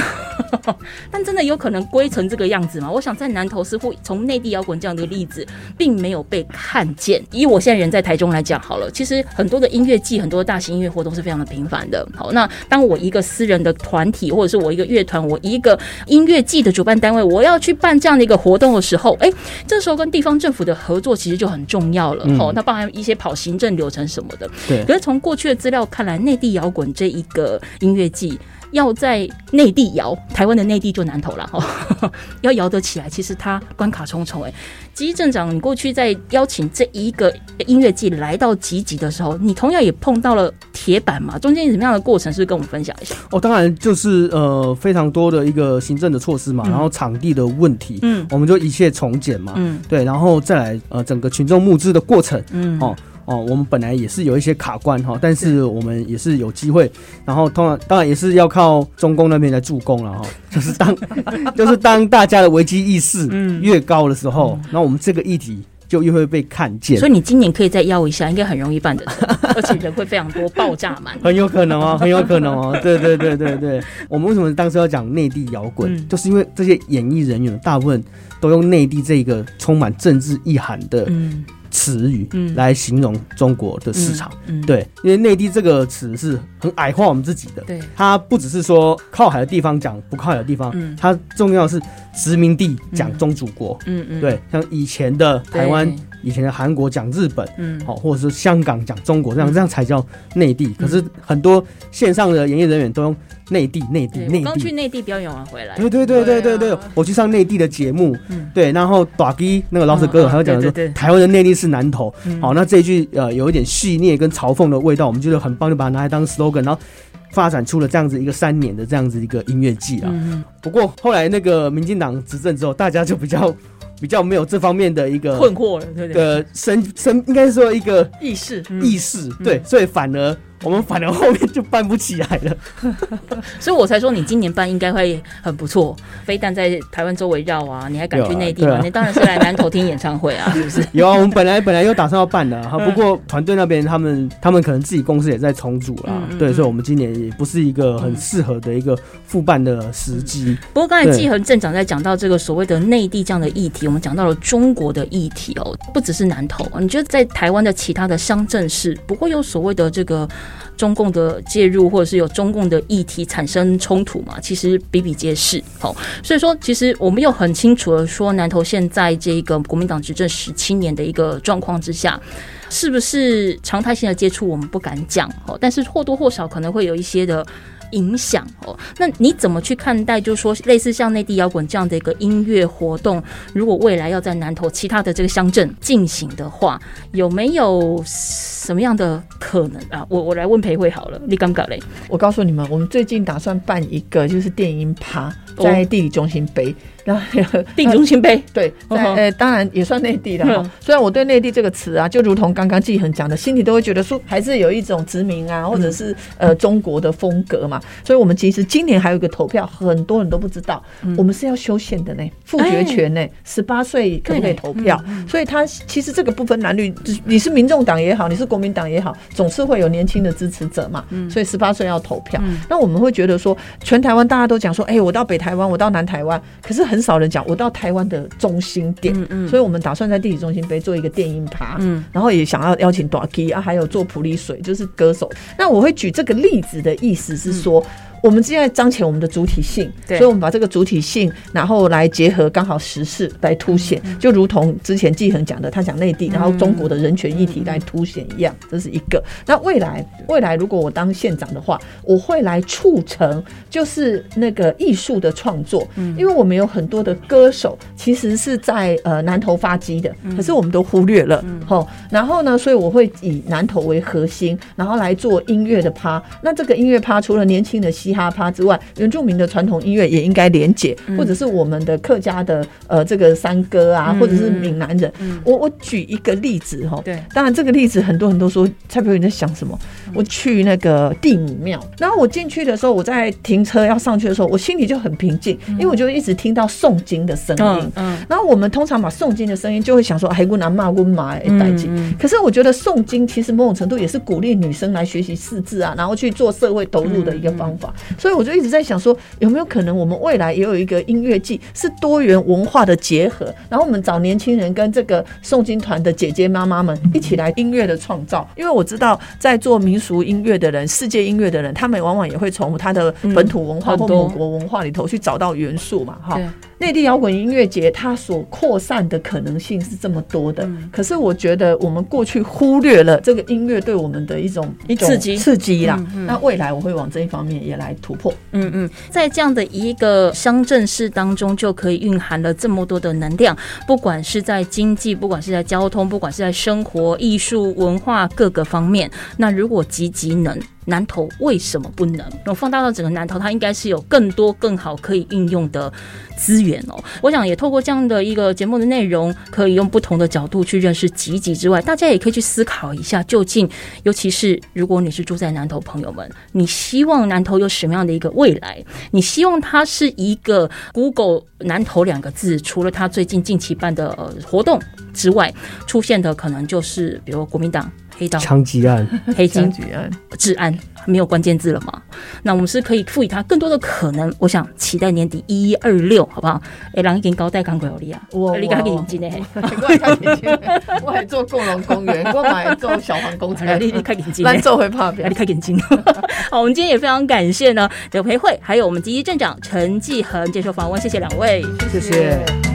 但真的有可能归成这个样子吗？我想在南投似乎从内地摇滚这样的例子，并没有被看见。以我现在人在台中来讲，好了，其实很多的音乐季、很多大型音乐活动是非常的频繁的。好，那当我一个私人的团体，或者是我一个乐团，我一个音乐季的主办单位，我要去办这样的一个活动的时候，哎，这时候跟地方政府的合作其实就很重要了。好，那包含一些跑行政流程什么的。对。可是从过去的资料看来，内地摇滚这一个音乐季。要在内地摇，台湾的内地就难投了哈。要摇得起来，其实它关卡重重哎。吉镇长，你过去在邀请这一个音乐季来到集集的时候，你同样也碰到了铁板嘛？中间什么样的过程？是跟我们分享一下？哦，当然就是呃非常多的一个行政的措施嘛，然后场地的问题，嗯，我们就一切从简嘛，嗯，对，然后再来呃整个群众募资的过程，嗯，哦。哦，我们本来也是有一些卡关哈，但是我们也是有机会，然后通常当然也是要靠中共那边来助攻了哈，就是当 就是当大家的危机意识越高的时候，那我们这个议题就越会被看见。所以你今年可以再邀一下，应该很容易办的，而且人会非常多，爆炸满，很有可能哦，很有可能哦，对对对对对。我们为什么当时要讲内地摇滚，就是因为这些演艺人员大部分都用内地这个充满政治意涵的。词语来形容中国的市场，对，因为内地这个词是很矮化我们自己的，对，它不只是说靠海的地方讲不靠海的地方，它重要是殖民地讲宗主国，嗯嗯，对，像以前的台湾以前的韩国讲日本，嗯。好、或者是香港讲中国，这样这样才叫内地。可是很多线上的演艺人员都用内地、内地、对，内地。刚去地。内地表演完回来，对对对对对对我去上内地的节目，嗯。对，然后短基那个老舍歌手嗯嗯还有讲说台湾的内地是南投，嗯。好，那这一句呃有一点戏谑跟嘲讽的味道，我们觉得很棒，就把它拿来当 slogan，然后发展出了这样子一个三年的这样子一个音乐季啊。嗯，不过后来那个民进党执政之后，大家就比较 比较没有这方面的一个困惑了，对不对？的生生，应该是说一个意识嗯意识，对，所以反而我们反而后面就办不起来了。所以我才说你今年办应该会很不错，非但在台湾周围绕啊，你还敢去内地吗？啊啊你当然是来南投听演唱会啊，是不是？有啊，我们本来本来又打算要办的哈，嗯不过团队那边他们他们可能自己公司也在重组啦嗯嗯，对，嗯所以我们今年也不是一个很适合的一个复办的时机。不过刚才对季恒镇长在讲到这个所谓的内地这样的议题，我们讲到了中国的议题哦，不只是南投，你觉得在台湾的其他的乡镇市不会有所谓的这个中共的介入，或者是有中共的议题产生冲突嘛？其实比比皆是。好，所以说其实我们又很清楚的说，南投现在这个国民党执政十七年的一个状况之下。是不是常态性的接触，我们不敢讲哦，但是或多或少可能会有一些的影响哦。那你怎么去看待？就是说，类似像内地摇滚这样的一个音乐活动，如果未来要在南投其他的这个乡镇进行的话，有没有什么样的可能啊？我我来问裴慧好了，你敢不敢嘞？我告诉你们，我们最近打算办一个就是电音趴，在地理中心杯。然后 地理中心杯，对，在呃，当然也算内地的哈嗯。虽然我对内地这个词啊，就如同刚刚季恒讲的，心里都会觉得说，还是有一种殖民啊，或者是呃中国的风格嘛。所以我们其实今年还有一个投票，很多人都不知道，我们是要修宪的呢，复决权呢，十八岁可不可以投票？所以他其实这个不分男女，你是民众党也好，你是国民党也好，总是会有年轻的支持者嘛。所以十八岁要投票。那我们会觉得说，全台湾大家都讲说，哎、我到北台湾，我到南台湾，可是很少人讲我到台湾的中心点。所以我们打算在地理中心杯做一个电音趴，嗯然后也想要邀请短 K 啊，还有做普利水，就是歌手。那我会举这个例子的意思是说。我们现在彰显我们的主体性，对。所以我们把这个主体性，然后来结合刚好时事来凸显，就如同之前季恒讲的，他讲内地，然后中国的人权议题来凸显一样，这是一个。那未来未来如果我当县长的话，我会来促成就是那个艺术的创作，因为我们有很多的歌手其实是在呃南投发迹的，可是我们都忽略了，吼。然后呢，所以我会以南投为核心，然后来做音乐的趴。那这个音乐趴除了年轻的嘻哈趴之外，原住民的传统音乐也应该连结，或者是我们的客家的呃这个山歌啊，或者是闽南人。我我举一个例子哈，对当然这个例子很多人都说蔡培你在想什么。我去那个地母庙，然后我进去的时候，我在停车要上去的时候，我心里就很平静，因为我就一直听到诵经的声音嗯。嗯，然后我们通常把诵经的声音就会想说，哎，我拿骂我妈哎代经。可是我觉得诵经其实某种程度也是鼓励女生来学习识字啊，然后去做社会投入的一个方法。所以我就一直在想说，有没有可能我们未来也有一个音乐季是多元文化的结合，然后我们找年轻人跟这个诵经团的姐姐妈妈们一起来音乐的创造。因为我知道在做民俗音乐的人、世界音乐的人，他们往往也会从他的本土文化或很多母国文化里头去找到元素嘛，哈。对。内地摇滚音乐节它所扩散的可能性是这么多的，嗯可是我觉得我们过去忽略了这个音乐对我们的一种一种刺激刺激啦。嗯嗯那未来我会往这一方面也来突破。嗯嗯，在这样的一个乡镇市当中，就可以蕴含了这么多的能量，不管是在经济，不管是在交通，不管是在生活、艺术、文化各个方面。那如果积极能，南投为什么不能？我放大到整个南投，它应该是有更多更好可以运用的资源哦。我想也透过这样的一个节目的内容，可以用不同的角度去认识集集之外，大家也可以去思考一下，究竟，尤其是如果你是住在南投朋友们，你希望南投有什么样的一个未来？你希望它是一个 Google 南投两个字，除了它最近近期办的、活动之外，出现的可能就是比如国民党黑道、枪击案，黑金案，治安没有关键字了嘛？那我们是可以赋予它更多的可能。我想期待年底一一二六，好不好？哎，人已经交代港有力啊，我你赶紧眼睛呢？我还看眼睛，我还做共荣公园，我买做小皇宫来，菜，你你开眼睛呢咱？做会怕表来，你。开眼睛。好，我们今天也非常感谢呢刘培慧，还有我们第一镇长陈继恒接受访问，谢谢两位。谢谢。